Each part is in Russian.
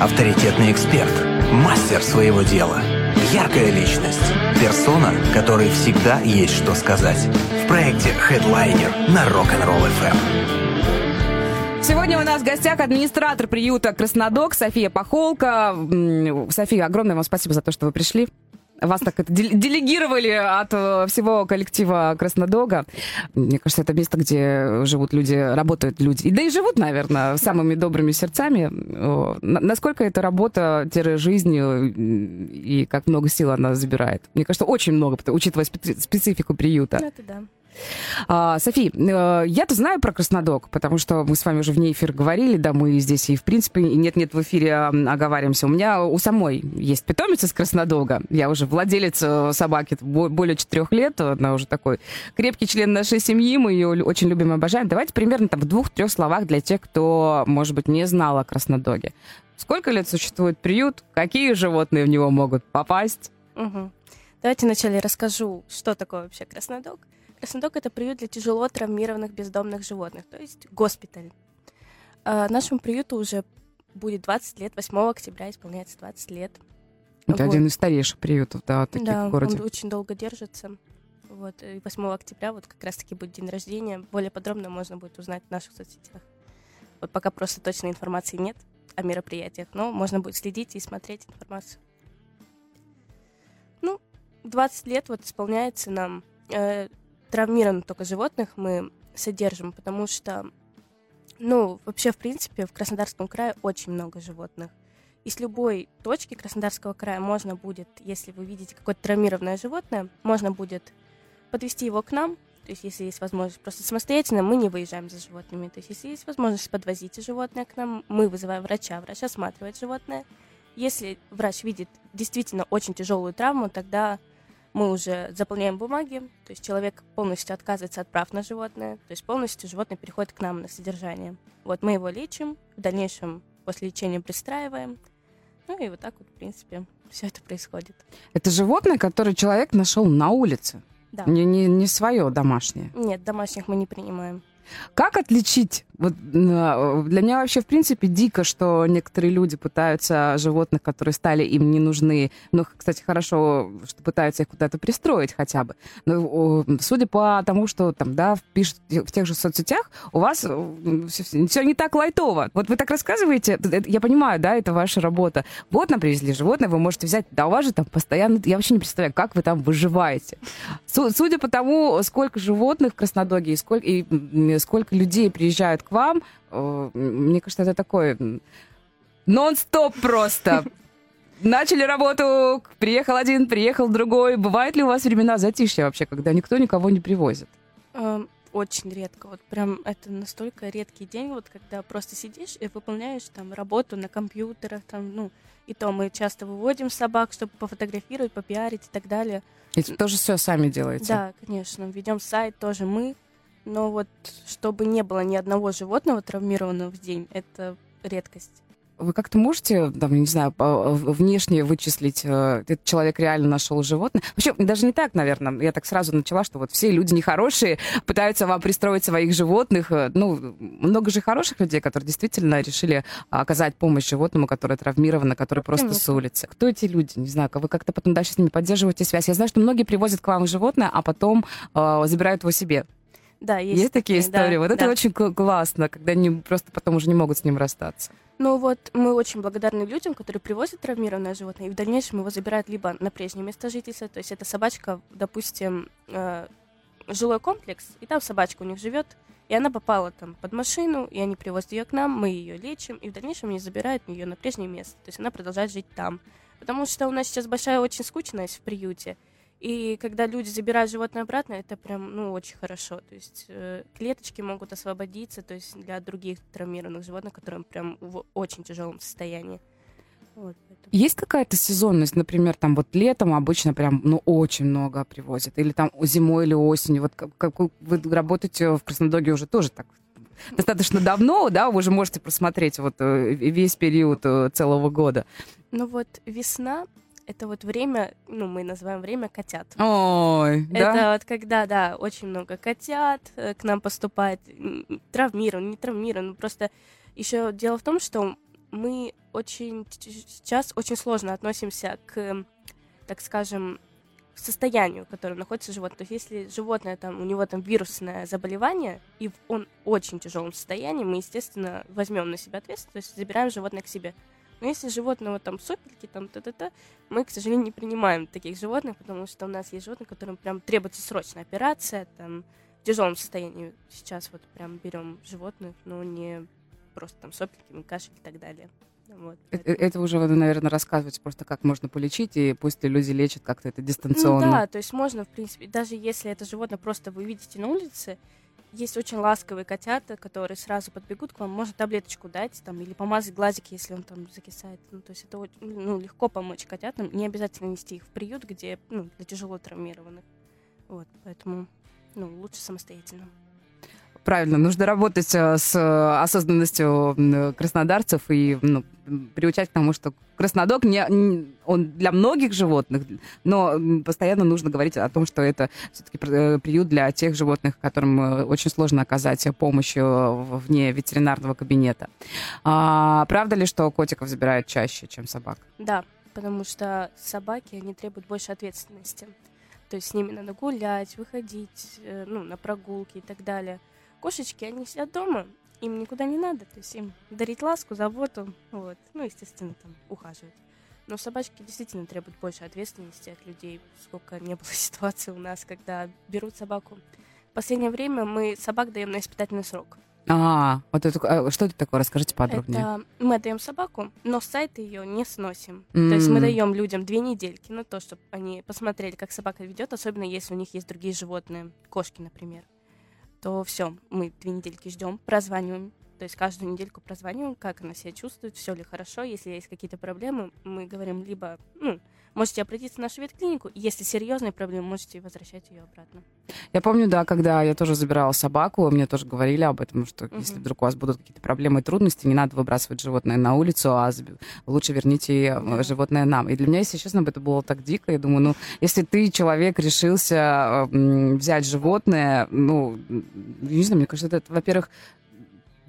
авторитетный эксперт, мастер своего дела, яркая личность, персона, которой всегда есть что сказать. В проекте Headliner на Rock'n'Roll FM. Сегодня у нас в гостях администратор приюта Краснодок София Пахолка. София, огромное вам спасибо за то, что вы пришли. Вас так это делегировали от э, всего коллектива Краснодога. Мне кажется, это место, где живут люди, работают люди. Да и живут, наверное, самыми добрыми сердцами. Насколько эта работа, жизнь и как много сил она забирает? Мне кажется, очень много, учитывая специфику приюта. Это да. А, Софи, э, я-то знаю про Краснодок, потому что мы с вами уже вне эфир говорили, да, мы здесь и, в принципе, нет-нет в эфире оговариваемся. У меня у самой есть питомец из Краснодога. Я уже владелец э, собаки более четырех лет. Она уже такой крепкий член нашей семьи. Мы ее очень любим и обожаем. Давайте примерно там в двух-трех словах для тех, кто, может быть, не знал о Краснодоге. Сколько лет существует приют? Какие животные в него могут попасть? Угу. Давайте вначале расскажу, что такое вообще Краснодог. Краснодок — это приют для тяжело травмированных бездомных животных, то есть госпиталь. А нашему приюту уже будет 20 лет, 8 октября исполняется 20 лет. Это вот. один из старейших приютов, да, таких да, в городе. он очень долго держится. Вот, и 8 октября вот как раз-таки будет день рождения. Более подробно можно будет узнать в наших соцсетях. Вот пока просто точной информации нет о мероприятиях, но можно будет следить и смотреть информацию. Ну, 20 лет вот исполняется нам. Э, травмированных только животных мы содержим, потому что, ну, вообще, в принципе, в Краснодарском крае очень много животных. И с любой точки Краснодарского края можно будет, если вы видите какое-то травмированное животное, можно будет подвести его к нам, то есть если есть возможность, просто самостоятельно мы не выезжаем за животными. То есть если есть возможность подвозить животное к нам, мы вызываем врача, врач осматривает животное. Если врач видит действительно очень тяжелую травму, тогда мы уже заполняем бумаги, то есть человек полностью отказывается от прав на животное, то есть полностью животное переходит к нам на содержание. Вот мы его лечим, в дальнейшем после лечения пристраиваем, ну и вот так вот, в принципе, все это происходит. Это животное, которое человек нашел на улице? Да. Не, не, не свое домашнее? Нет, домашних мы не принимаем. Как отличить? Вот для меня вообще, в принципе, дико, что некоторые люди пытаются животных, которые стали им не нужны, ну, кстати, хорошо, что пытаются их куда-то пристроить хотя бы. Но судя по тому, что там, да, пишут в тех же соцсетях, у вас все, не так лайтово. Вот вы так рассказываете, я понимаю, да, это ваша работа. Вот нам привезли животное, вы можете взять, да, у вас же там постоянно, я вообще не представляю, как вы там выживаете. Судя по тому, сколько животных в Краснодоге и сколько, и сколько людей приезжают к вам, э, мне кажется, это такой нон-стоп просто. Начали работу, приехал один, приехал другой. Бывают ли у вас времена затишья вообще, когда никто никого не привозит? Эм, очень редко. Вот прям это настолько редкий день, вот когда просто сидишь и выполняешь там работу на компьютерах, там, ну, и то мы часто выводим собак, чтобы пофотографировать, попиарить и так далее. И тоже все сами делаете? Да, конечно. Ведем сайт тоже мы. Но вот чтобы не было ни одного животного травмированного в день, это редкость. Вы как-то можете, там, не знаю, внешне вычислить, э, этот человек реально нашел животное? Вообще, даже не так, наверное. Я так сразу начала, что вот все люди нехорошие пытаются вам пристроить своих животных. Э, ну, много же хороших людей, которые действительно решили оказать помощь животному, которое травмировано, которое просто Конечно. с улицы. Кто эти люди? Не знаю, вы как-то потом дальше с ними поддерживаете связь. Я знаю, что многие привозят к вам животное, а потом э, забирают его себе. Да, есть, есть такие истории. Да, вот да. это очень классно, когда они просто потом уже не могут с ним расстаться. Ну вот мы очень благодарны людям, которые привозят травмированное животное, и в дальнейшем его забирают либо на прежнее место жительства, то есть эта собачка, допустим, э, жилой комплекс, и там собачка у них живет, и она попала там под машину, и они привозят ее к нам, мы ее лечим, и в дальнейшем они забирают ее на прежнее место, то есть она продолжает жить там. Потому что у нас сейчас большая очень скучность в приюте, и когда люди забирают животное обратно, это прям, ну, очень хорошо. То есть э, клеточки могут освободиться, то есть для других травмированных животных, которые прям в очень тяжелом состоянии. Вот, Есть какая-то сезонность, например, там вот летом обычно прям, ну, очень много привозят, или там зимой или осенью. Вот как, как вы работаете в Краснодоге уже тоже так достаточно давно, да, вы же можете просмотреть вот э, весь период э, целого года. Ну вот весна это вот время, ну, мы называем время котят. Ой, это да? вот когда, да, очень много котят э, к нам поступает, травмирован, не травмирован, просто еще дело в том, что мы очень сейчас очень сложно относимся к, так скажем, состоянию, в котором находится животное. То есть если животное, там, у него там вирусное заболевание, и он в очень тяжелом состоянии, мы, естественно, возьмем на себя ответственность, то есть забираем животное к себе. Но если животного там сопельки, там та-та-та, мы, к сожалению, не принимаем таких животных, потому что у нас есть животные, которым прям требуется срочная операция, там, в тяжелом состоянии. Сейчас вот прям берем животных, но не просто там сопельки, кашель и так далее. Вот, э, э, это уже вы, наверное, рассказываете просто, как можно полечить, и пусть люди лечат как-то это дистанционно. Ну да, то есть можно, в принципе, даже если это животное просто вы видите на улице, есть очень ласковые котята, которые сразу подбегут к вам, можно таблеточку дать там, или помазать глазик, если он там закисает. Ну, то есть это ну, легко помочь котятам, не обязательно нести их в приют, где ну, для тяжело травмированных. Вот, поэтому ну, лучше самостоятельно. Правильно, нужно работать э, с э, осознанностью краснодарцев и ну, приучать к тому, что краснодок не, он для многих животных, но постоянно нужно говорить о том, что это все-таки э, приют для тех животных, которым очень сложно оказать помощь вне ветеринарного кабинета. А, правда ли, что котиков забирают чаще, чем собак? Да, потому что собаки, они требуют больше ответственности. То есть с ними надо гулять, выходить, ну, на прогулки и так далее. Кошечки, они сидят дома, им никуда не надо, то есть им дарить ласку, заботу, вот, ну, естественно, там, ухаживать. Но собачки действительно требуют больше ответственности от людей, сколько не было ситуаций у нас, когда берут собаку. В последнее время мы собак даем на испытательный срок. А, вот это, а, что это такое? Расскажите подробнее. Это мы даем собаку, но с сайта ее не сносим. Mm. То есть мы даем людям две недельки на то, чтобы они посмотрели, как собака ведет, особенно если у них есть другие животные, кошки, например то все, мы две недельки ждем, прозваниваем. То есть каждую недельку прозваниваем, как она себя чувствует, все ли хорошо. Если есть какие-то проблемы, мы говорим либо, ну, можете обратиться в нашу ветклинику. Если серьезные проблемы, можете возвращать ее обратно. Я помню, да, когда я тоже забирала собаку, мне тоже говорили об этом, что угу. если вдруг у вас будут какие-то проблемы и трудности, не надо выбрасывать животное на улицу, а лучше верните да. животное нам. И для меня, если честно, это было так дико. Я думаю, ну, если ты, человек, решился взять животное, ну, не знаю, мне кажется, это, во-первых,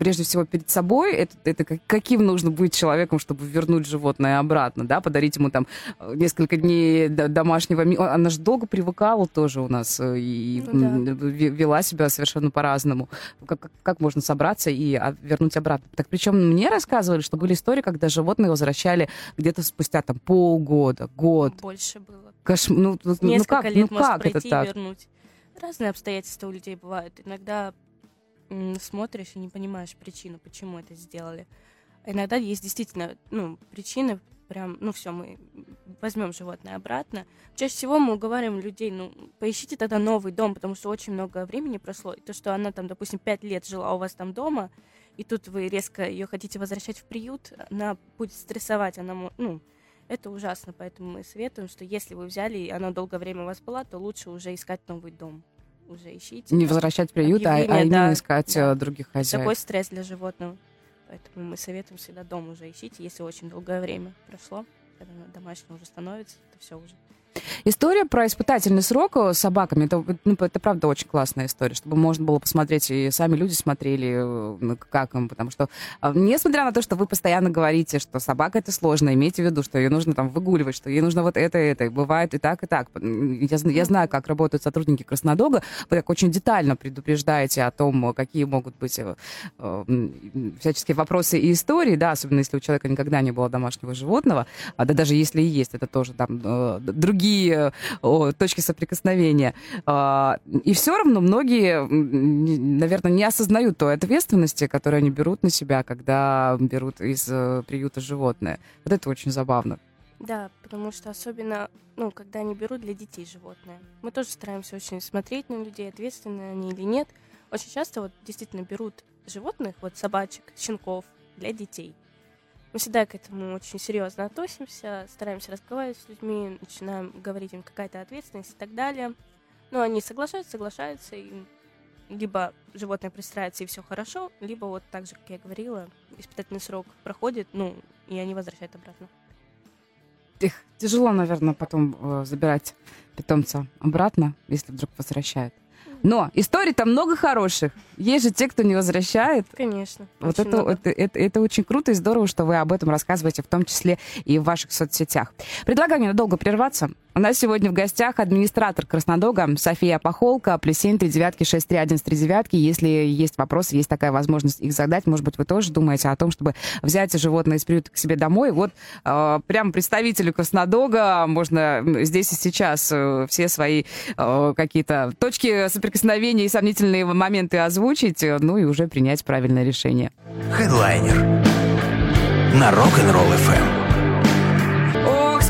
прежде всего перед собой, это, это каким нужно быть человеком, чтобы вернуть животное обратно, да, подарить ему там э, несколько дней домашнего. Она же долго привыкала тоже у нас э, и ну, да. вела себя совершенно по-разному. Как, как можно собраться и а, вернуть обратно? Так причем мне рассказывали, что были истории, когда животные возвращали где-то спустя там полгода, год. Больше было. Кош... Ну, ну, Несколько ну как, лет ну, как пройти это так? вернуть. Разные обстоятельства у людей бывают. Иногда смотришь и не понимаешь причину, почему это сделали. Иногда есть действительно, ну, причины, прям, ну все, мы возьмем животное обратно. Чаще всего мы уговариваем людей, ну, поищите тогда новый дом, потому что очень много времени прошло. И то, что она там, допустим, пять лет жила у вас там дома, и тут вы резко ее хотите возвращать в приют, она будет стрессовать, она, ну, это ужасно, поэтому мы советуем, что если вы взяли, и она долгое время у вас была, то лучше уже искать новый дом уже ищите. Не возвращать приют, а, а именно да, искать да. Э, других хозяев. Такой стресс для животного. Поэтому мы советуем всегда дом уже ищите, если очень долгое время прошло, когда домашний уже становится, то все уже История про испытательный срок с собаками, это, ну, это правда очень классная история, чтобы можно было посмотреть, и сами люди смотрели, ну, как им, потому что, а, несмотря на то, что вы постоянно говорите, что собака это сложно, имейте в виду, что ее нужно там выгуливать, что ей нужно вот это, это, и бывает и так, и так. Я, я знаю, как работают сотрудники Краснодога, вы так очень детально предупреждаете о том, какие могут быть э, э, всяческие вопросы и истории, да, особенно если у человека никогда не было домашнего животного, а да даже если и есть, это тоже там э, другие другие о, точки соприкосновения. А, и все равно многие, наверное, не осознают той ответственности, которую они берут на себя, когда берут из э, приюта животное. Вот это очень забавно. Да, потому что особенно, ну, когда они берут для детей животное. Мы тоже стараемся очень смотреть на людей, ответственны они или нет. Очень часто вот действительно берут животных, вот собачек, щенков для детей. Мы всегда к этому очень серьезно относимся, стараемся разговаривать с людьми, начинаем говорить им какая-то ответственность и так далее. Но они соглашаются, соглашаются, и либо животное пристраивается и все хорошо, либо вот так же, как я говорила, испытательный срок проходит, ну, и они возвращают обратно. Эх, тяжело, наверное, потом э, забирать питомца обратно, если вдруг возвращают. Но историй-то много хороших. Есть же те, кто не возвращает. Конечно. Вот это, это, это, это очень круто и здорово, что вы об этом рассказываете, в том числе и в ваших соцсетях. Предлагаю ненадолго прерваться. У нас сегодня в гостях администратор Краснодога София Пахолка, плюс 7 3 девятки 6 3 1 3 девятки. Если есть вопросы, есть такая возможность их задать, может быть, вы тоже думаете о том, чтобы взять животное из приюта к себе домой. Вот э, прям представителю Краснодога можно здесь и сейчас э, все свои э, какие-то точки соприкосновения и сомнительные моменты озвучить, э, ну и уже принять правильное решение. Хедлайнер на Rock'n'Roll FM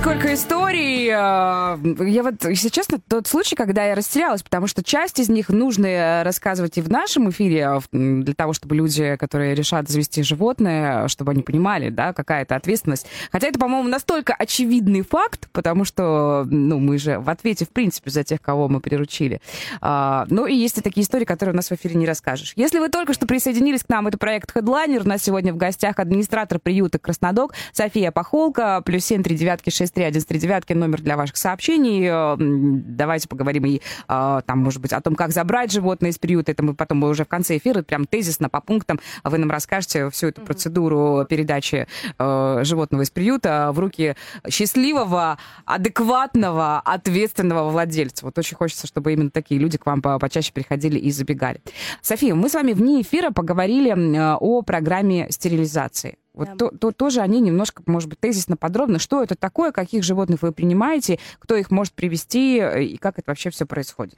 сколько историй. Я вот, если честно, тот случай, когда я растерялась, потому что часть из них нужно рассказывать и в нашем эфире, а, для того, чтобы люди, которые решат завести животное, чтобы они понимали, да, какая это ответственность. Хотя это, по-моему, настолько очевидный факт, потому что, ну, мы же в ответе, в принципе, за тех, кого мы приручили. А, ну, и есть и такие истории, которые у нас в эфире не расскажешь. Если вы только что присоединились к нам, это проект Headliner. У нас сегодня в гостях администратор приюта Краснодок София Пахолка, плюс 7 3 девятки 6 963 номер для ваших сообщений. Э, давайте поговорим и э, там, может быть, о том, как забрать животное из приюта. Это мы потом уже в конце эфира прям тезисно по пунктам вы нам расскажете всю эту процедуру передачи э, животного из приюта в руки счастливого, адекватного, ответственного владельца. Вот очень хочется, чтобы именно такие люди к вам почаще приходили и забегали. София, мы с вами вне эфира поговорили о программе стерилизации. Вот да. то, то, тоже они немножко, может быть, тезисно подробно, что это такое, каких животных вы принимаете, кто их может привести э, и как это вообще все происходит.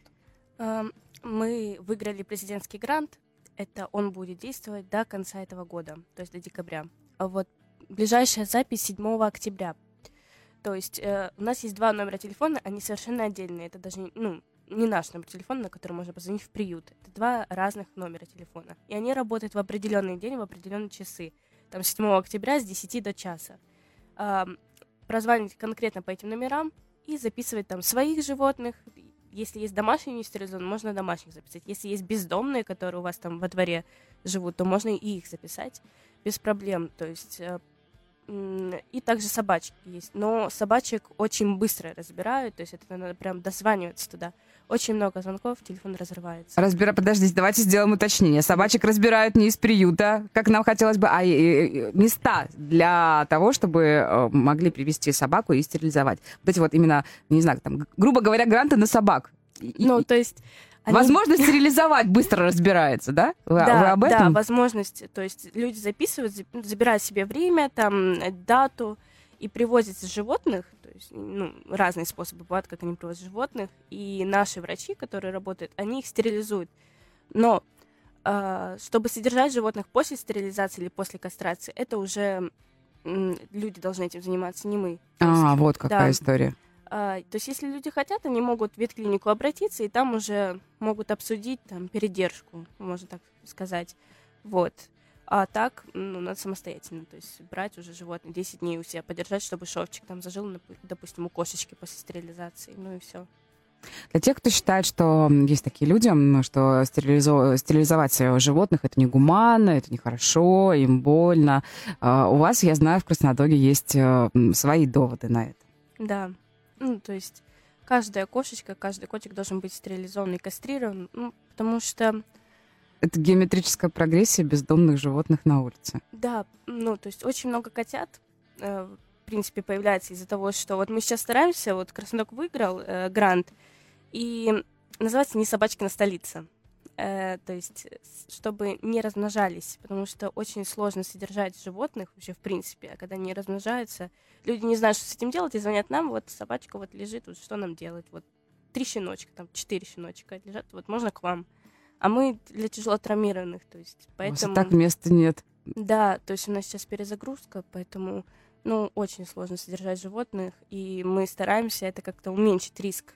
Эм, мы выиграли президентский грант. Это он будет действовать до конца этого года, то есть до декабря. А вот ближайшая запись 7 октября. То есть э, у нас есть два номера телефона, они совершенно отдельные. Это даже ну, не наш номер телефона, на который можно позвонить в приют. Это два разных номера телефона. И они работают в определенный день, в определенные часы там, 7 октября с 10 до часа. Э, прозванивать конкретно по этим номерам и записывать там своих животных. Если есть домашние нестерилизованные, можно домашних записать. Если есть бездомные, которые у вас там во дворе живут, то можно и их записать без проблем. То есть э, и также собачки есть. Но собачек очень быстро разбирают, то есть это надо прям дозваниваться туда. Очень много звонков, телефон разрывается. Разбира... Подождите, давайте сделаем уточнение. Собачек разбирают не из приюта, как нам хотелось бы, а места для того, чтобы э, могли привести собаку и стерилизовать. Вот эти вот именно, не знаю, там, грубо говоря, гранты на собак. Ну, то есть они... Возможность стерилизовать быстро разбирается, да? Вы, да, вы об этом? Да, возможность. То есть люди записывают, забирают себе время, там, дату и привозят животных. Есть, ну, разные способы бывают, как они привозят животных. И наши врачи, которые работают, они их стерилизуют. Но э, чтобы содержать животных после стерилизации или после кастрации, это уже люди должны этим заниматься, не мы. а, есть, вот какая да, история. А, то есть, если люди хотят, они могут в ветклинику обратиться, и там уже могут обсудить там передержку, можно так сказать. Вот. А так, ну, надо самостоятельно, то есть брать уже животное 10 дней у себя, подержать, чтобы шовчик там зажил, допустим, у кошечки после стерилизации, ну и все. Для тех, кто считает, что есть такие люди, что стерилизо... стерилизовать животных это не гуманно, это нехорошо, им больно. А, у вас, я знаю, в Краснодоге есть э, свои доводы на это. Да, ну, то есть каждая кошечка, каждый котик должен быть стерилизован и кастрирован, ну, потому что... Это геометрическая прогрессия бездомных животных на улице. Да, ну, то есть очень много котят, э, в принципе, появляется из-за того, что вот мы сейчас стараемся, вот Краснодок выиграл э, грант, и называется «Не собачки на столице». Э, то есть, чтобы не размножались, потому что очень сложно содержать животных вообще в принципе, а когда они размножаются, люди не знают, что с этим делать, и звонят нам, вот собачка вот лежит, вот что нам делать, вот три щеночка, там четыре щеночка лежат, вот можно к вам. А мы для тяжело травмированных, то есть поэтому... У вас так места нет. Да, то есть у нас сейчас перезагрузка, поэтому, ну, очень сложно содержать животных, и мы стараемся это как-то уменьшить риск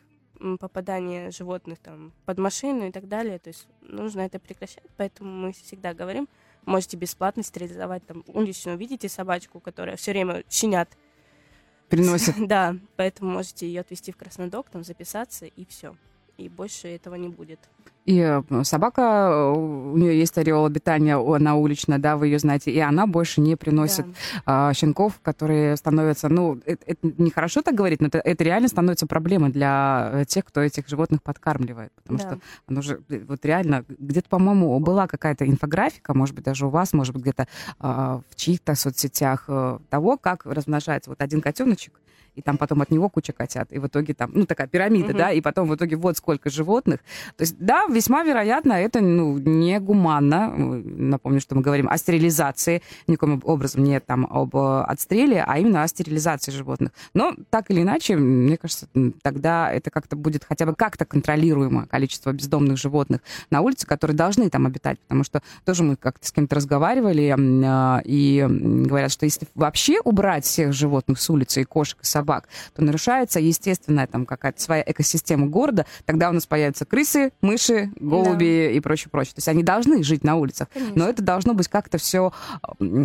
попадания животных там под машину и так далее. То есть нужно это прекращать, поэтому мы всегда говорим, можете бесплатно стерилизовать там уличную, видите собачку, которая все время щенят. Приносит. Да, поэтому можете ее отвезти в Краснодок, там записаться и все. И больше этого не будет. И э, собака, э, у нее есть ореол обитания, она уличная, да, вы ее знаете, и она больше не приносит да. щенков, которые становятся, ну, это, это нехорошо так говорить, но это, это реально становится проблемой для тех, кто этих животных подкармливает. Потому да. что оно же, вот реально, где-то, по-моему, была какая-то инфографика, может быть, даже у вас, может быть, где-то э, в чьих-то соцсетях э, того, как размножается вот один котеночек, и там потом от него куча котят, и в итоге там, ну, такая пирамида, угу. да, и потом в итоге вот сколько животных. То есть, да, весьма вероятно, это, ну, не гуманно. Напомню, что мы говорим о стерилизации, никаким образом не там об э, отстреле, а именно о стерилизации животных. Но так или иначе, мне кажется, тогда это как-то будет хотя бы как-то контролируемое количество бездомных животных на улице, которые должны там обитать, потому что тоже мы как-то с кем-то разговаривали, а, и говорят, что если вообще убрать всех животных с улицы, и кошек, и собак, собак, то нарушается естественная там какая-то своя экосистема города, тогда у нас появятся крысы, мыши, голуби да. и прочее, прочее. То есть они должны жить на улицах, Конечно. но это должно быть как-то все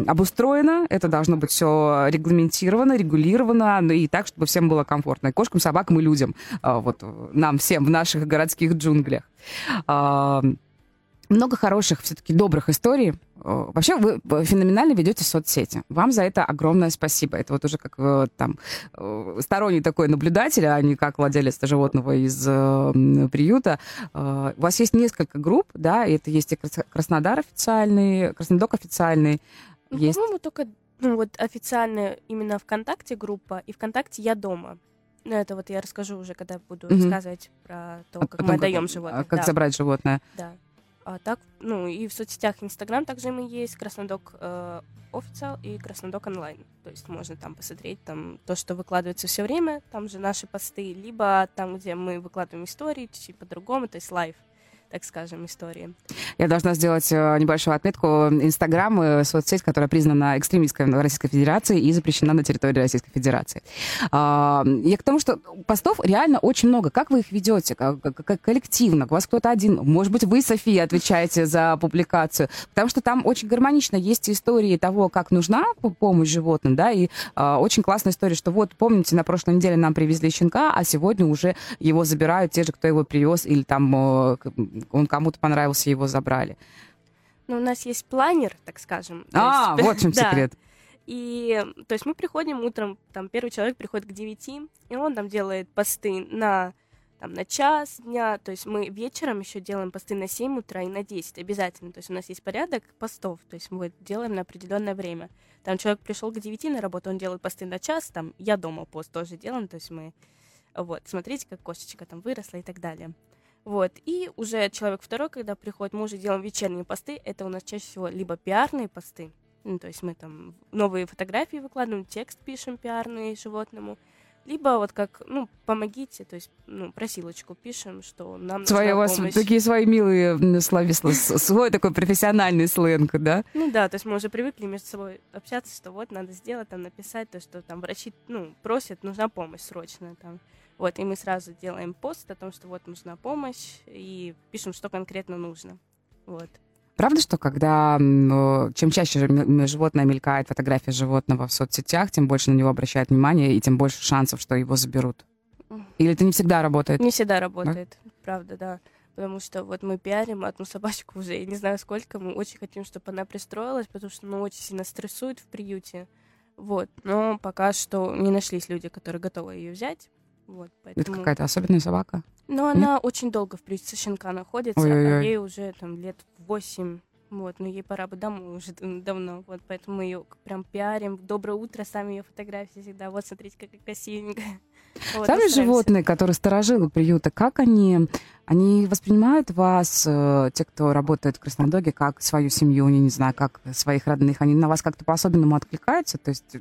обустроено, это должно быть все регламентировано, регулировано, ну и так, чтобы всем было комфортно. И кошкам, собакам и людям, а, вот нам всем в наших городских джунглях. А, много хороших, все-таки добрых историй. Э, вообще вы феноменально ведете соцсети. Вам за это огромное спасибо. Это вот уже как э, там э, сторонний такой наблюдатель, а не как владелец животного из приюта. У вас есть несколько групп, да, это есть и Краснодар официальный, Краснодок официальный. Ну, есть... По-моему, только ну, вот официальная именно ВКонтакте группа, и ВКонтакте «Я дома». Ну, это вот я расскажу уже, когда буду mm-hmm. рассказывать про то, а как а мы отдаем животных. Как да. забрать животное. Да. А так, ну и в соцсетях Инстаграм также мы есть, Краснодог э, official и Краснодог онлайн. То есть можно там посмотреть там то, что выкладывается все время, там же наши посты, либо там, где мы выкладываем истории, чуть-чуть по-другому, то есть live так скажем, истории. Я должна сделать э, небольшую отметку. Инстаграм э, — соцсеть, которая признана экстремистской в Российской Федерации и запрещена на территории Российской Федерации. А, я к тому, что постов реально очень много. Как вы их ведете? Как, коллективно? У вас кто-то один? Может быть, вы, София, отвечаете за публикацию? Потому что там очень гармонично есть истории того, как нужна помощь животным, да, и а, очень классная история, что вот, помните, на прошлой неделе нам привезли щенка, а сегодня уже его забирают те же, кто его привез, или там э, он кому-то понравился, его забрали. Ну, у нас есть планер, так скажем. А, есть, вот в чем секрет. И, то есть мы приходим утром, там, первый человек приходит к 9, и он там делает посты на, там, на час дня, то есть мы вечером еще делаем посты на 7 утра и на 10 обязательно, то есть у нас есть порядок постов, то есть мы делаем на определенное время. Там человек пришел к 9 на работу, он делает посты на час, там, я дома пост тоже делаем, то есть мы, вот, смотрите, как кошечка там выросла и так далее. Вот. И уже человек второй, когда приходит, мы уже делаем вечерние посты. Это у нас чаще всего либо пиарные посты, ну, то есть мы там новые фотографии выкладываем, текст пишем пиарный животному, либо вот как, ну, помогите, то есть, ну, просилочку пишем, что нам свои у вас помощь. такие свои милые словесла, свой такой профессиональный сленг, да? Ну да, то есть мы уже привыкли между собой общаться, что вот надо сделать, там, написать, то, что там врачи, ну, просят, нужна помощь срочно, там, вот, и мы сразу делаем пост о том, что вот нужна помощь, и пишем, что конкретно нужно. Вот. Правда, что когда чем чаще животное мелькает, фотография животного в соцсетях, тем больше на него обращают внимание, и тем больше шансов, что его заберут? Или это не всегда работает? Не всегда работает, да? правда, да. Потому что вот мы пиарим одну собачку уже, я не знаю сколько, мы очень хотим, чтобы она пристроилась, потому что ну, очень сильно стрессует в приюте. Вот, но пока что не нашлись люди, которые готовы ее взять. Вот, поэтому... Это какая-то особенная собака? Ну, она очень долго в приюте щенка находится, Ой-ой-ой. а ей уже там лет восемь. Вот, но ей пора бы домой уже давно. Вот, поэтому мы ее прям пиарим. Доброе утро, сами ее фотографии всегда. Вот, смотрите, какая красивенькая. Вот, Сами животные, которые сторожилы приюта, как они, они воспринимают вас, э, те, кто работает в Краснодоге, как свою семью, не, не знаю, как своих родных, они на вас как-то по-особенному откликаются? То есть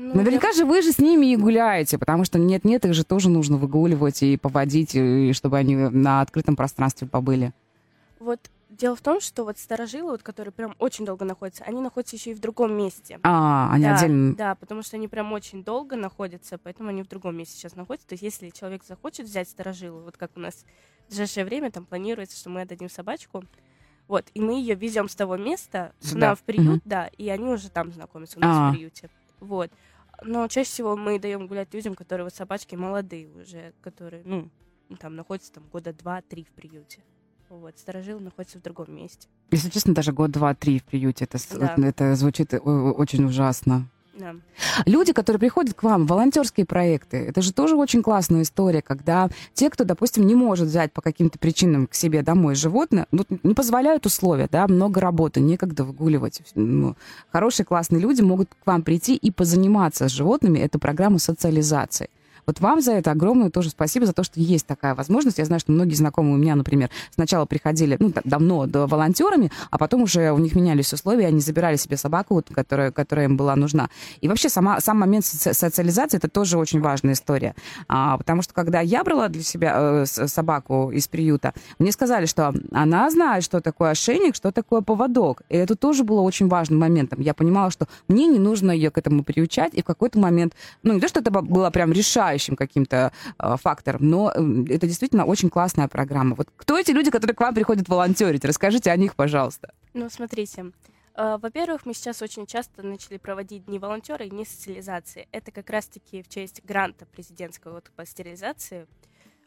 ну, Наверняка я... же вы же с ними и гуляете, потому что нет-нет, их же тоже нужно выгуливать и поводить, и чтобы они на открытом пространстве побыли. Вот дело в том, что вот старожилы, вот, которые прям очень долго находятся, они находятся еще и в другом месте. А, они да, отдельно. Да, потому что они прям очень долго находятся, поэтому они в другом месте сейчас находятся. То есть, если человек захочет взять старожилу, вот как у нас в ближайшее время там планируется, что мы отдадим собачку, вот, и мы ее везем с того места Сюда. в приют, угу. да, и они уже там знакомятся у нас А-а-а. в приюте. Вот. Но чаще всего мы даем гулять людям, которые вот собачки молодые уже, которые, ну, там находится там года два-три в приюте. Вот, старожилы находятся в другом месте. Если честно, даже год, два, три в приюте, это, Да. это звучит э, очень ужасно. Люди, которые приходят к вам, волонтерские проекты, это же тоже очень классная история, когда те, кто, допустим, не может взять по каким-то причинам к себе домой животное, ну, не позволяют условия, да, много работы, некогда выгуливать. Ну, хорошие, классные люди могут к вам прийти и позаниматься с животными. Это программа социализации. Вот вам за это огромное тоже спасибо, за то, что есть такая возможность. Я знаю, что многие знакомые у меня, например, сначала приходили, ну, давно, да, волонтерами, а потом уже у них менялись условия, они забирали себе собаку, вот, которая, которая им была нужна. И вообще сама, сам момент соци- социализации это тоже очень важная история. А, потому что когда я брала для себя э, собаку из приюта, мне сказали, что она знает, что такое ошейник, что такое поводок. И это тоже было очень важным моментом. Я понимала, что мне не нужно ее к этому приучать, и в какой-то момент, ну, не то, что это б- было прям решающим каким-то э, фактором, но э, это действительно очень классная программа. Вот кто эти люди, которые к вам приходят волонтерить? Расскажите о них, пожалуйста. Ну, смотрите. э, Во-первых, мы сейчас очень часто начали проводить дни волонтера и дни социализации. Это как раз-таки в честь гранта президентского вот по стерилизации.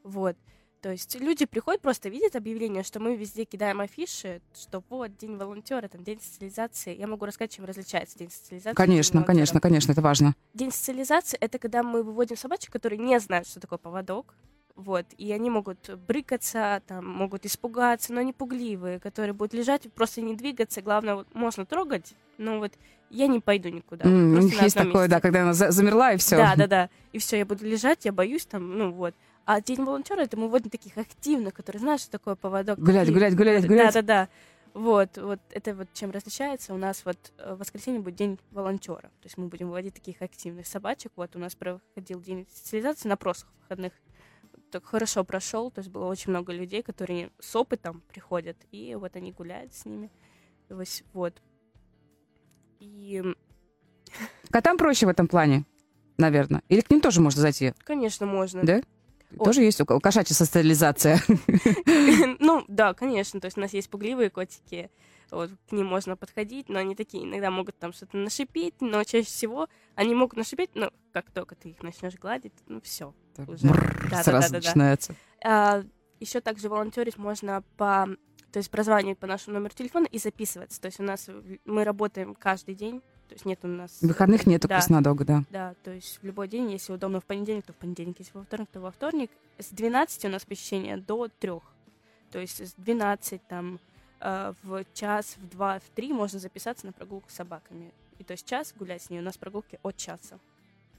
Вот. То есть люди приходят, просто видят объявление, что мы везде кидаем афиши, что вот день волонтера, там день социализации. Я могу рассказать, чем различается день социализации. Конечно, конечно, конечно, это важно. День социализации — это когда мы выводим собачек, которые не знают, что такое поводок, вот, и они могут брыкаться, там, могут испугаться, но они пугливые, которые будут лежать, просто не двигаться, главное, вот, можно трогать, но вот я не пойду никуда. М, у них есть такое, да, месте. когда она за- замерла и все. Да, да, да, и все, я буду лежать, я боюсь там, ну вот. А день волонтера это мы вводим таких активных, которые знают, что такое поводок. Гулять, гулять, гулять, гулять. Да, да, да. Вот, вот это вот чем различается. У нас вот э, в воскресенье будет день волонтера. То есть мы будем выводить таких активных собачек. Вот у нас проходил день социализации на прошлых выходных. Так хорошо прошел, то есть было очень много людей, которые с опытом приходят, и вот они гуляют с ними. Вот. И, Котам проще в этом плане, наверное. Или к ним тоже можно зайти, конечно, можно. да? Ой. Тоже есть у ко- кошачья социализация. Ну, да, конечно. То есть у нас есть пугливые котики, вот, к ним можно подходить, но они такие иногда могут там что-то нашипеть, но чаще всего они могут нашипеть, но как только ты их начнешь гладить, ну все. Уже. Бррр, Да-да-да-да-да. Сразу начинается. еще также волонтерить можно по, то есть прозванивать по нашему номеру телефона и записываться. То есть у нас мы работаем каждый день, то есть нет у нас... Выходных нету Да. Краснодога, да. Да, то есть в любой день, если удобно в понедельник, то в понедельник, если во вторник, то во вторник. С 12 у нас посещение до 3. То есть с 12 там э, в час, в 2, в 3 можно записаться на прогулку с собаками. И то есть час гулять с ней, у нас прогулки от часа.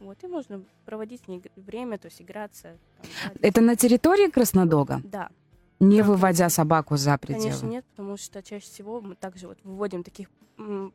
Вот, и можно проводить с ней время, то есть играться. там. Это на территории Краснодога, Да, не Да. выводя собаку за конечно, пределы. нет, потому что чаще всего мы также вот выводим таких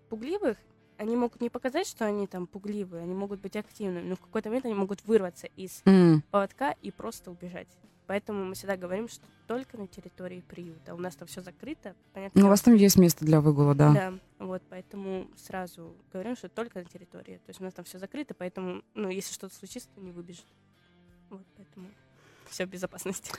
пугливых, они могут не показать, что они там пугливые, они могут быть активными, но в какой-то момент они могут вырваться из М, поводка и просто убежать. Поэтому мы всегда говорим, что только на территории приюта. У нас там все закрыто, понятно. Ну, у вас там есть место для выгула, да. Да, вот, поэтому сразу говорим, что только на территории. То есть у нас там все закрыто, поэтому, ну, если что-то случится, то не выбежит. Вот, поэтому все в безопасности.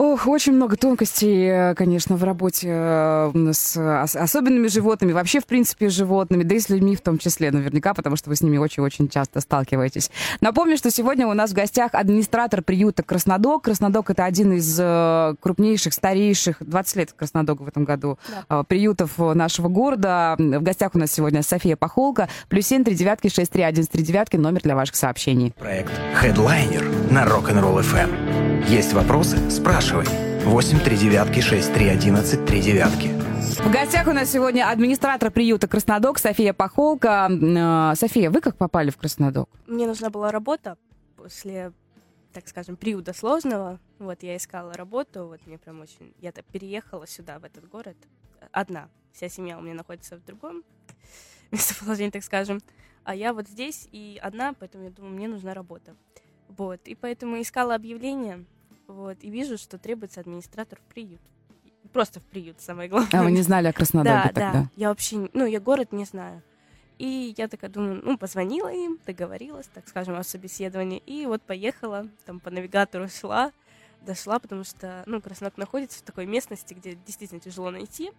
Ох, очень много тонкостей, э, конечно, в работе э, с ос- особенными животными, вообще, в принципе, с животными, да и с людьми в том числе, наверняка, потому что вы с ними очень-очень часто сталкиваетесь. Напомню, что сегодня у нас в гостях администратор приюта Краснодок. Краснодок — это один из э, крупнейших, старейших, 20 лет Краснодога в этом году, Да. приютов нашего города. В гостях у нас сегодня София Пахолка. Плюс семь три девятки шесть три один три девятки, номер для ваших сообщений. Проект Headliner на Rock'n'Roll FM. Есть вопросы? Спрашивай. 8 3 девятки 6 3 11 3 девятки. В гостях у нас сегодня администратор приюта Краснодок София Пахолка. Э, София, вы как попали в Краснодок? Мне нужна была работа после, так скажем, приюта сложного. Вот, я искала работу, вот мне прям очень... Я так переехала сюда, в этот город, одна. Вся семья у меня находится в другом местоположении, так скажем. А я вот здесь и одна, поэтому я думаю, мне нужна работа. Вот, и поэтому искала объявление, вот, и вижу, что требуется администратор в приют. Просто в приют, самое главное. А вы не знали о Краснодоге Да, тогда? да. Я вообще, ну, я город не знаю. И я такая думаю, ну, позвонила им, договорилась, так скажем, о собеседовании. И вот поехала, там по навигатору шла, дошла, потому что, ну, Краснок находится в такой местности, где действительно тяжело найти.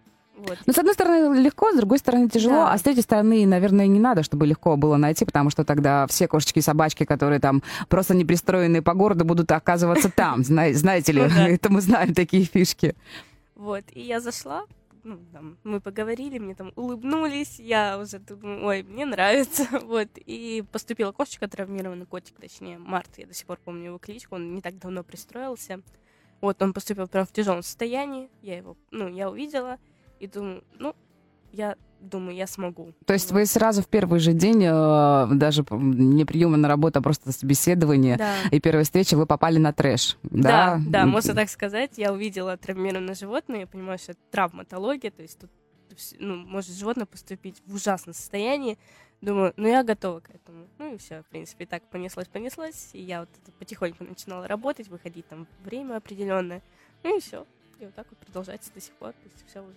Вот. Ну, с одной стороны, легко, с другой стороны, тяжело, Да. а с третьей стороны, наверное, не надо, чтобы легко было найти, потому что тогда все кошечки и собачки, которые там просто не пристроены по городу, будут оказываться там. Зна- Знаете ли, Ну это мы знаем такие фишки. Вот, и я зашла, ну, там, мы поговорили, мне там улыбнулись, я уже думаю, ой, мне нравится, вот, и поступила кошечка, травмированный котик, точнее, Март, я до сих пор помню его кличку, он не так давно пристроился, вот, он поступил прям в тяжелом состоянии, я его, ну, я увидела, и думаю, ну, я думаю, я смогу. То есть вы сразу в первый же день, э, даже не приема на работу, а просто собеседование Да. и первая встреча, вы попали на трэш. Да, Да, да, можно так сказать. Я увидела травмированное животное, я понимаю, что это травматология, то есть тут ну, может животное поступить в ужасном состоянии. Думаю, ну я готова к этому. Ну и все, в принципе, так понеслось, понеслось. И я вот потихоньку начинала работать, выходить там время определенное. Ну и все. И вот так вот продолжается до сих пор. То есть все уже.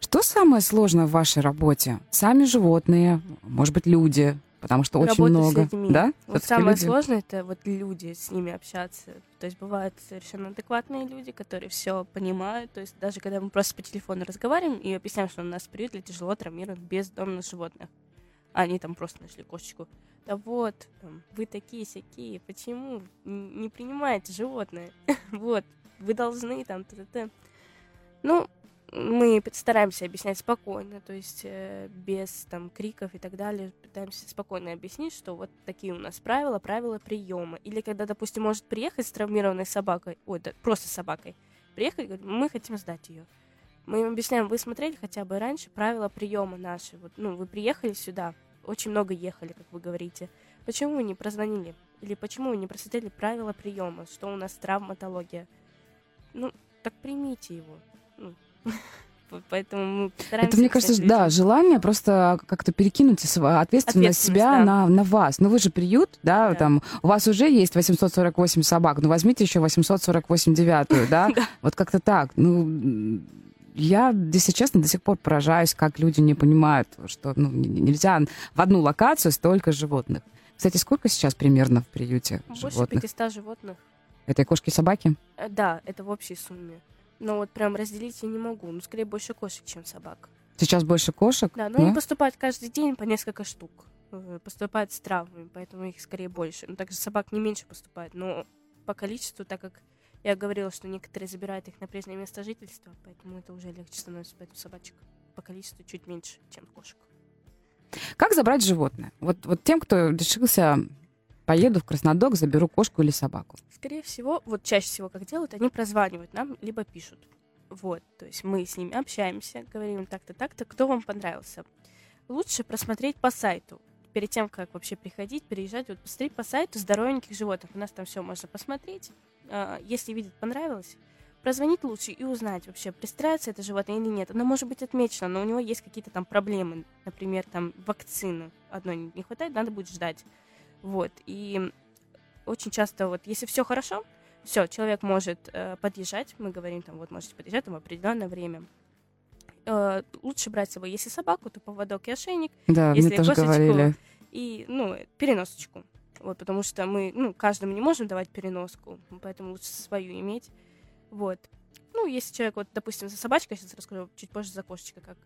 Что самое сложное в вашей работе? Сами животные, может быть, люди, потому что очень Работа с много. людьми. Да? Вот самое люди? сложное это вот люди с ними общаться. То есть бывают совершенно адекватные люди, которые все понимают. То есть даже когда мы просто по телефону разговариваем и объясняем, что у нас приют для тяжело травмированных бездомных животных. А они там просто нашли кошечку. Да вот, там, вы такие сякие, почему не принимаете животное? вот, вы должны там т-т-т. Ну, мы стараемся объяснять спокойно, то есть э, без там криков и так далее, пытаемся спокойно объяснить, что вот такие у нас правила, правила приема. Или когда, допустим, может приехать с травмированной собакой, ой, да, просто собакой, приехать, говорит, мы хотим сдать ее. Мы им объясняем, вы смотрели хотя бы раньше правила приема наши. Вот, ну, вы приехали сюда, очень много ехали, как вы говорите. Почему вы не прозвонили? Или почему вы не просмотрели правила приема, что у нас травматология? Ну, так примите его. Ну, Поэтому мы. Это, мне кажется, да, людям. желание просто как-то перекинуть ответственность Ответственность, себя да. на, на вас. Ну вы же приют, да, Да. там, у вас уже есть 848 собак, ну возьмите еще 848 девятую, да? Вот как-то так. Ну, я, если честно, до сих пор поражаюсь, как люди не понимают, что ну, нельзя в одну локацию столько животных. Кстати, сколько сейчас примерно в приюте Больше животных? 500 животных. Это кошки и собаки? Э, Да, это в общей сумме. Но вот прям разделить я не могу. Ну, скорее, больше кошек, чем собак. Сейчас больше кошек? Да, но они поступают каждый день по несколько штук. Э, Поступают с травмами, поэтому их скорее больше. Ну, также собак не меньше поступает, но по количеству, так как я говорила, что некоторые забирают их на прежнее место жительства, поэтому это уже легче становится, поэтому собачек по количеству чуть меньше, чем кошек. Как забрать животное? Вот, вот тем, кто решился, поеду в Краснодок, заберу кошку или собаку. Скорее всего, вот чаще всего как делают, они прозванивают нам, либо пишут. Вот, то есть мы с ними общаемся, говорим так-то, так-то, кто вам понравился. Лучше просмотреть по сайту. Перед тем, как вообще приходить, переезжать, вот посмотреть по сайту здоровеньких животных. У нас там все можно посмотреть. А, Если видит, понравилось, прозвонить лучше и узнать вообще, пристраивается это животное или нет. Оно может быть отмечено, но у него есть какие-то там проблемы. Например, там вакцины одной не хватает, надо будет ждать. Вот, и очень часто вот, если все хорошо, все, человек может э, подъезжать, мы говорим там, вот можете подъезжать там в определенное время. Э, лучше брать с собой, если собаку, то поводок и ошейник, Да, Если мне тоже кошечку- говорили. и, ну, переносочку. Вот, потому что мы, ну, каждому не можем давать переноску, поэтому лучше свою иметь. Вот. Ну, если человек, вот, допустим, за собачкой, я сейчас расскажу чуть позже за кошечкой как.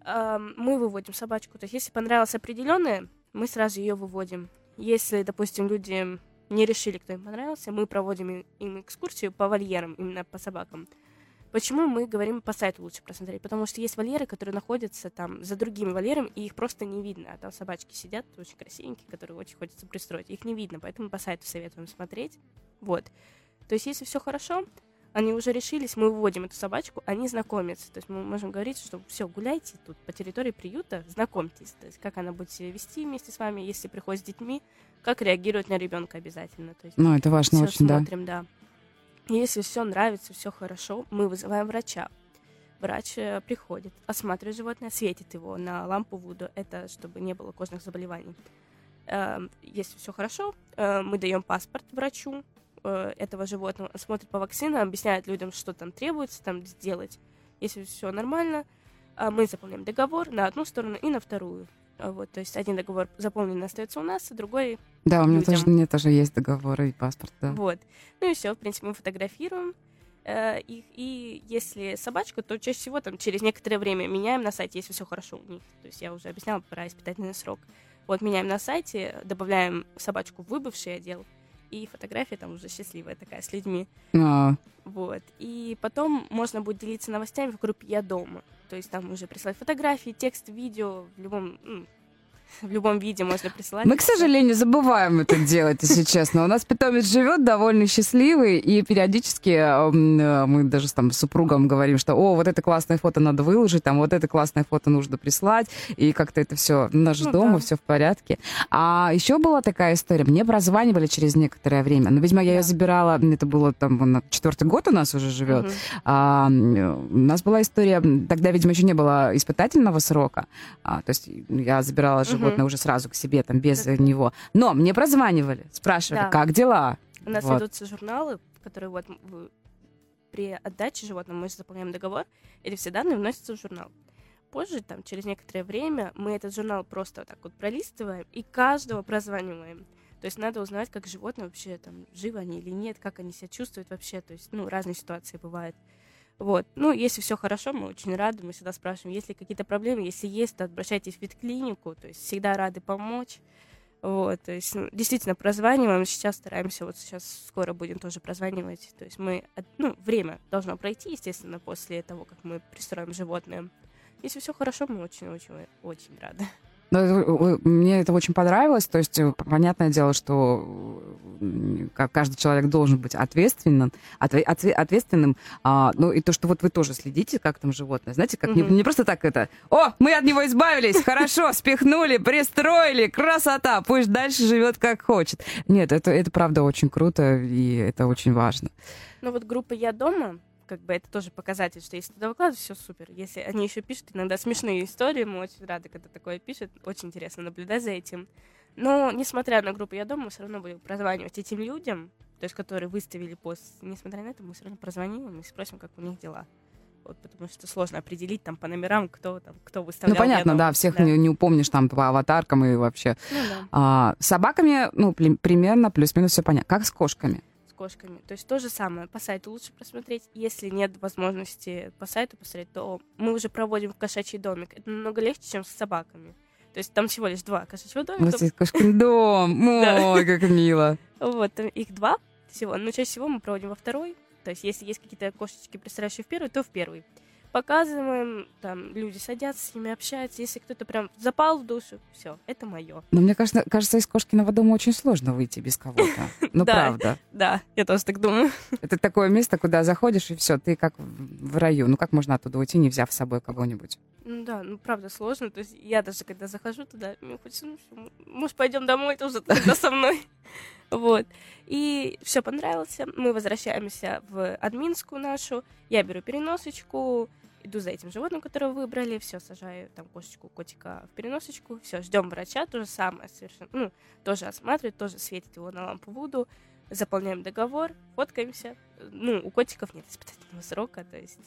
Ам, мы выводим собачку. То есть, если понравилась определенная, мы сразу ее выводим. Если, допустим, люди не решили, кто им понравился, мы проводим им- экскурсию по вольерам, именно по собакам. Почему мы говорим по сайту лучше просмотреть? Потому что есть вольеры, которые находятся там за другими вольерами, и их просто не видно. А там собачки сидят, очень красивенькие, которые очень хочется пристроить. Их не видно, поэтому по сайту советуем смотреть. Вот. То есть, если все хорошо, они уже решились, мы выводим эту собачку, они знакомятся. То есть мы можем говорить, что все, гуляйте тут по территории приюта, знакомьтесь. То есть как она будет себя вести вместе с вами, если приходит с детьми, как реагировать на ребенка обязательно. То есть Ну, это важно очень, да. смотрим, да. Если все нравится, все хорошо, мы вызываем врача. Врач э, приходит, осматривает животное, светит его на лампу Вуду. Это чтобы не было кожных заболеваний. Эм, Если все хорошо, э, мы даем паспорт врачу этого животного, смотрит по вакцинам, объясняет людям, что там требуется там сделать. Если все нормально, а мы заполняем договор на одну сторону и на вторую. А Вот, то есть один договор заполненный остается у нас, а другой Да, у меня людям. тоже, у меня тоже есть договоры и паспорт, да. вот. Ну и все, в принципе, мы фотографируем. э, их, и если собачку, то чаще всего там через некоторое время меняем на сайте, если все хорошо у них. То есть я уже объясняла про испытательный срок. Вот меняем на сайте, добавляем собачку в выбывший отдел, и фотография там уже счастливая такая с людьми. А, Вот. И потом можно будет делиться новостями в группе «Я дома». То есть там уже присылать фотографии, текст, видео в любом, м, в любом виде можно присылать. Мы, к сожалению, забываем это делать, если честно. У нас питомец живет довольно счастливый, и периодически м, э, мы даже там с супругом говорим, что, о, вот это классное фото надо выложить, там вот это классное фото нужно прислать, и как-то это все, наш Ну дома, да. все в порядке. А еще была такая история, мне прозванивали через некоторое время, но, видимо, я ее Да. забирала, это было там, она четвертый год у нас уже живет, Мгм. а, у нас была история, тогда, видимо, еще не было испытательного срока, а, то есть я забирала животное уже сразу к себе, там, без него. Но мне прозванивали, спрашивали, как дела? У нас Вот. ведутся журналы, которые вот при отдаче животного мы заполняем договор, или все данные вносятся в журнал. Позже, там, через некоторое время, мы этот журнал просто вот так вот пролистываем и каждого прозваниваем. То есть надо узнать, как животные вообще там живы они или нет, как они себя чувствуют вообще. То есть, ну, разные ситуации бывают. Вот. Ну, если все хорошо, мы очень рады, мы всегда спрашиваем, есть ли какие-то проблемы. Если есть, то обращайтесь в ветклинику, то есть всегда рады помочь. Вот, то есть, ну, действительно, прозваниваем, сейчас стараемся, вот сейчас скоро будем тоже прозванивать, то есть мы, ну, время должно пройти, естественно, после того, как мы пристроим животное. Если все хорошо, мы очень-очень-очень рады. Ну, это, э, Мне это очень понравилось. То есть, э, понятное дело, что э, ка- каждый человек должен быть ответственным, отве- отве- ответственным. А, ну, и то, что вот вы тоже следите, как там животное. Знаете, как не, Мгм. не просто так это. О, мы от него избавились, хорошо, спихнули, пристроили, красота, пусть дальше живет как хочет. Нет, это, это правда очень круто, и это очень важно. Но вот группа «Я дома», как бы это тоже показатель, что если туда выкладывать, все супер. Если они еще пишут иногда смешные истории, мы очень рады, когда такое пишут. Очень интересно наблюдать за этим. Но, несмотря на группу «Я дома», мы все равно будем прозванивать этим людям, то есть которые выставили пост. Несмотря на это, мы все равно прозвоним и спросим, как у них дела. Вот, потому что сложно определить там по номерам, кто там, кто Ну, выставлял. «Я понятно, дома». да, всех Не, не упомнишь там по аватаркам и вообще. Ну да, А, с собаками, ну, примерно плюс-минус все понятно. Как с кошками? Кошками. То есть то же самое. По сайту лучше просмотреть. Если нет возможности по сайту посмотреть, то мы уже проводим в кошачий домик. Это намного легче, чем с собаками. То есть там всего лишь два кошачьего У домика. вас есть кошкин дом. Ой, как мило. Вот, там их два всего. Но чаще всего мы проводим во второй. То есть если есть какие-то кошечки, пристраивающие в первый, то в первый. Показываем, там люди садятся с ними, общаются. Если кто-то прям запал в душу, все, это мое. Но мне кажется, кажется, из кошкиного дома очень сложно выйти без кого-то. Ну, Да. правда. Да, я тоже так думаю. Это такое место, куда заходишь, и все, ты как в раю. Ну, как можно оттуда уйти, не взяв с собой кого-нибудь? Ну да, ну правда сложно. То есть я даже когда захожу туда, мне хочется, ну всё, м- может, пойдем домой тоже тогда со мной. Вот. И все понравилось. Мы возвращаемся в админскую нашу. Я беру переносочку, иду за этим животным, которое выбрали, все, сажаю там кошечку, котика в переносочку, все, ждем врача, то же самое совершенно, ну, тоже осматривает, тоже светит его на лампу Вуду, заполняем договор, фоткаемся. Ну, у котиков нет испытательного срока, то есть,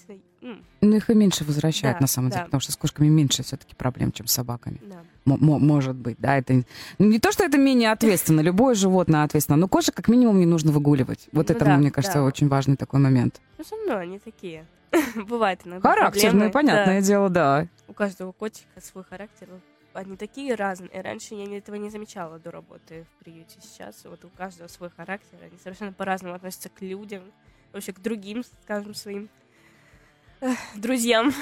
ну, Ну, их и меньше возвращают, Да, на самом деле, да. потому что с кошками меньше все-таки проблем, чем с собаками. да. М- может быть, да, это... Ну, не то, что это менее ответственно, любое животное ответственно, но кошек как минимум не нужно выгуливать. Вот Ну это, да, мне кажется, да. очень важный такой момент. Ну, все равно они такие. Бывает иногда Характерные, проблемы. понятное Да. дело, да. У каждого котика свой характер. Они такие разные. Раньше я этого не замечала до работы в приюте. Сейчас вот у каждого свой характер. Они совершенно по-разному относятся к людям. Вообще к другим, скажем, своим друзьям.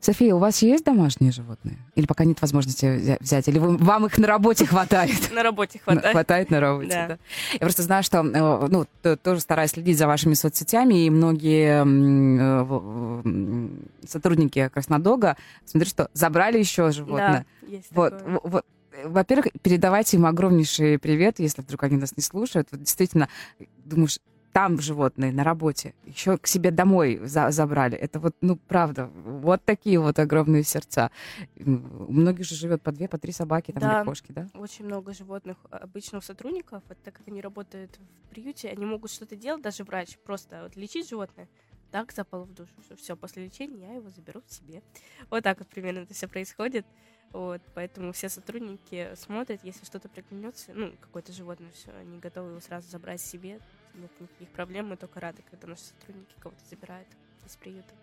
София, у вас есть домашние животные? Или пока нет возможности взя- взять? Или вы- вам их на работе хватает? На работе хватает. Хватает на работе, Да. Я просто знаю, что, э, ну, тоже стараюсь следить за вашими соцсетями, и многие э, сотрудники Краснодога, смотрю, что забрали еще животное. Да, есть Вот, во-первых, передавайте им огромнейший привет, если вдруг они нас не слушают. Вот действительно, думаешь, там животные на работе, еще к себе домой за- забрали. Это вот, ну, правда, вот такие вот огромные сердца. У многих же живет по две, по три собаки там, Да. или кошки, да? Очень много животных обычно у сотрудников, вот так как они работают в приюте, они могут что-то делать, даже врач, просто вот лечить животное, так запало в душу, что все, после лечения я его заберу в себе. Вот так вот примерно это все происходит. Вот, поэтому все сотрудники смотрят, если что-то приглянется, ну, какое-то животное, все, они готовы его сразу забрать себе. Нет никаких проблем. Мы только рады, когда наши сотрудники кого-то забирают из приюта.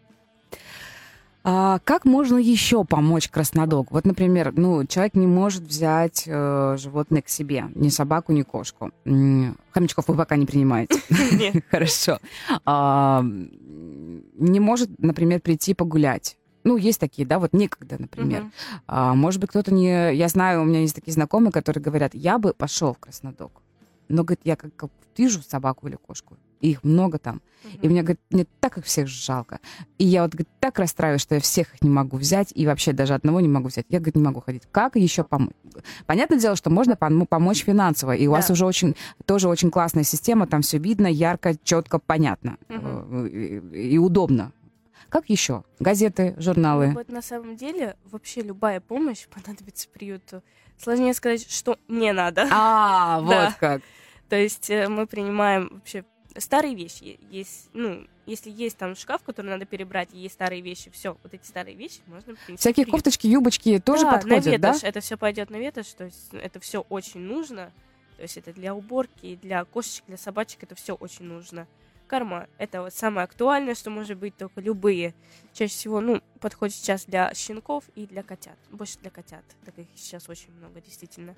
А как можно еще помочь краснодогу? Вот, например, ну, человек не может взять э, животное к себе, ни собаку, ни кошку. Хомячков вы пока не принимаете. Хорошо. А, не может, например, прийти погулять. Ну, есть такие, да, вот некогда, например. А, может быть, кто-то не... Я знаю, у меня есть такие знакомые, которые говорят, я бы пошел в Краснодог. Но, говорит, я как вижу собаку или кошку, и их много там, и Мгм. мне, говорит, мне так их всех жалко. И я вот, говорит, так расстраиваюсь, что я всех их не могу взять, и вообще даже одного не могу взять. Я, говорит, не могу ходить. Как еще помочь? Понятное дело, что можно пом- помочь финансово, и у вас Да. уже очень, тоже очень классная система, там все видно, ярко, четко, понятно э, и, и удобно. Как еще? Газеты, журналы. Ну, Вот на самом деле вообще любая помощь понадобится приюту. Сложнее сказать, что не надо. А, вот как. То есть э, мы принимаем вообще старые вещи. Есть, ну, если есть там шкаф, который надо перебрать, и есть старые вещи, все, вот эти старые вещи можно принести. Всякие в приют. кофточки, юбочки тоже да, подходят, на да? ветошь. Это все пойдет на ветошь, то есть это все очень нужно. То есть это для уборки, для кошечек, для собачек, это все очень нужно. Корма — это вот самое актуальное, что может быть, только любые. Чаще всего, ну, подходит сейчас для щенков и для котят. Больше для котят, так их сейчас очень много, действительно.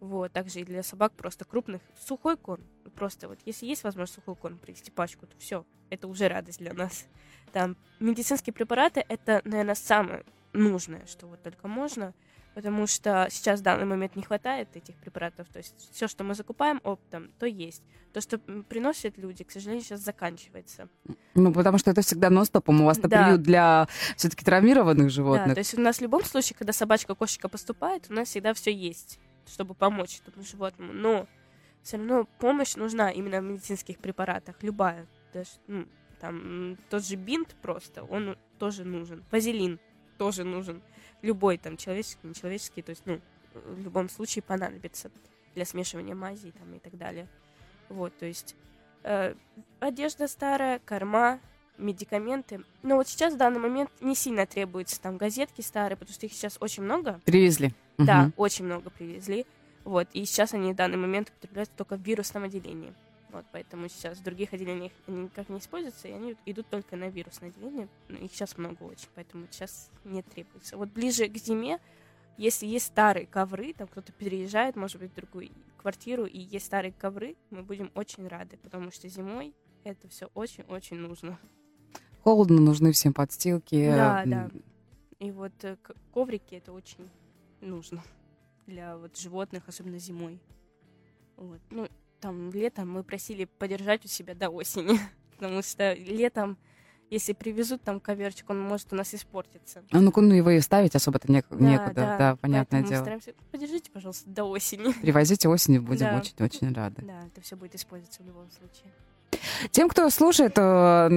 Вот, также и для собак просто крупных. Сухой корм. Просто вот, если есть возможность сухой корм привезти пачку, то все, это уже радость для нас. Там медицинские препараты — это, наверное, самое нужное, что вот только можно, потому что сейчас в данный момент не хватает этих препаратов. То есть все, что мы закупаем оптом, то есть. То, что приносят люди, к сожалению, сейчас заканчивается. Ну, потому что это всегда нон-стопом. У вас-то Да. приют для все-таки травмированных Да, животных. то есть у нас в любом случае, когда собачка, кошечка поступает, у нас всегда все есть, чтобы помочь этому животному. Но все равно помощь нужна именно в медицинских препаратах, любая. Даже, ну, там, тот же бинт просто, он тоже нужен. Вазелин тоже нужен. Любой там человеческий, нечеловеческий, то есть, ну, в любом случае понадобится для смешивания мазей там и так далее. Вот, то есть э, одежда старая, корма, медикаменты. Но вот сейчас в данный момент не сильно требуется там газетки старые, потому что их сейчас очень много. Привезли. Да, Мгм. очень много привезли. Вот, и сейчас они в данный момент употребляются только в вирусном отделении. Вот, поэтому сейчас в других отделениях они никак не используются, и они идут только на вирусное отделение. Ну, их сейчас много очень, поэтому сейчас не требуется. Вот ближе к зиме, если есть старые ковры, там кто-то переезжает, может быть, в другую квартиру, и есть старые ковры, мы будем очень рады, потому что зимой это все очень-очень нужно. Холодно, нужны всем подстилки. Да, да. И вот э, коврики это очень нужно для вот животных, особенно зимой. Вот. Ну, там летом мы просили подержать у себя до осени, потому что летом, если привезут там коверчик, он может у нас испортиться. А ну, ну его и ставить особо-то нек- Да, некуда. Да, понятное поэтому мы дело. стараемся, подержите, пожалуйста, до осени. Привозите осенью, будем Да. очень-очень рады. Да, это все будет использоваться в любом случае. Тем, кто слушает э,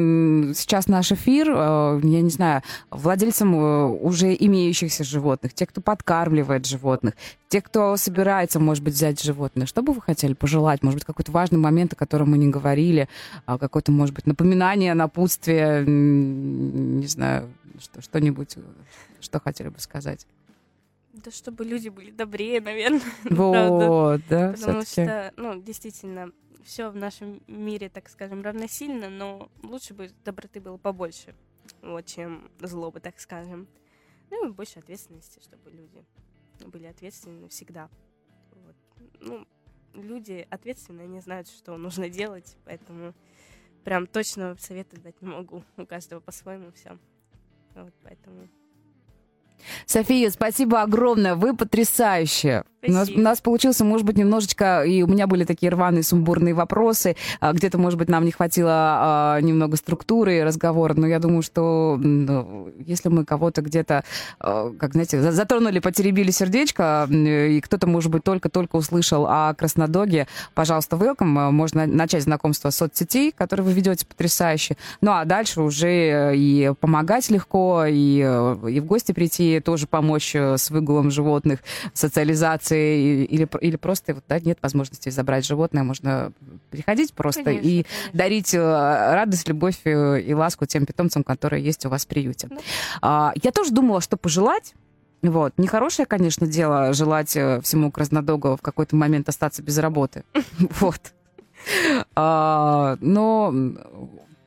сейчас наш эфир, э, я не знаю, владельцам э, уже имеющихся животных, те, кто подкармливает животных, те, кто собирается, может быть, взять животное, что бы вы хотели пожелать? Может быть, какой-то важный момент, о котором мы не говорили, а какое-то, может быть, напоминание, напутствие, не знаю, что, что-нибудь, что хотели бы сказать? Да чтобы люди были добрее, наверное. правда. Вот, да, Потому что, ну, действительно, все в нашем мире, так скажем, равносильно, но лучше бы доброты было побольше, вот, чем злобы, так скажем. Ну и больше ответственности, чтобы люди были ответственны всегда. Вот. Ну, люди ответственные, они знают, что нужно делать, поэтому прям точно совета дать не могу. У каждого по-своему все. Вот, поэтому София, спасибо огромное, вы потрясающие. У нас, у нас получился, может быть, немножечко, и у меня были такие рваные, сумбурные вопросы, а, где-то, может быть, нам не хватило а, немного структуры разговора, но я думаю, что ну, если мы кого-то где-то, а, как, знаете, за- затронули, потеребили сердечко, м, и кто-то, может быть, только-только услышал о Краснодоге, пожалуйста, welcome, А, можно начать знакомство с соцсетей, которые вы ведете потрясающе, ну, а дальше уже и помогать легко, и, э, и в гости прийти, тоже помочь э, с выгулом животных, социализацией, и- или, или просто вот, да, нет возможности забрать животное, можно приходить просто Конечно, и конечно. дарить э, радость, любовь э, и ласку тем питомцам, которые есть у вас в приюте. Да. А, Я тоже думала, что пожелать. Вот. Нехорошее, конечно, дело желать всему Краснодогу в какой-то момент остаться без работы. Вот. А, но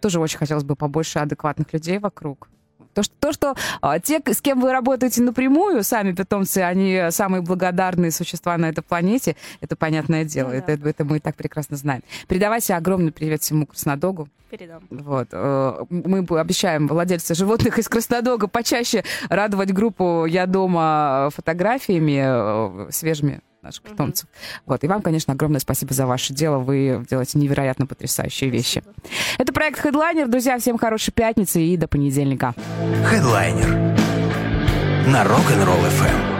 тоже очень хотелось бы побольше адекватных людей вокруг. То, что, то, что а, те, с кем вы работаете напрямую, сами питомцы, они самые благодарные существа на этой планете, это понятное дело. Ну, да. это, это мы и так прекрасно знаем. Передавайте огромный привет всему Краснодогу. Передам. Вот. Э, мы обещаем владельцы животных из Краснодога почаще радовать группу «Я дома» фотографиями э, свежими наших питомцев. Mm-hmm. Вот. И вам, конечно, огромное спасибо за ваше дело. Вы делаете невероятно потрясающие вещи. Это проект Headliner. Друзья, всем хорошей пятницы и до понедельника. Headliner на Rock'n'Roll FM.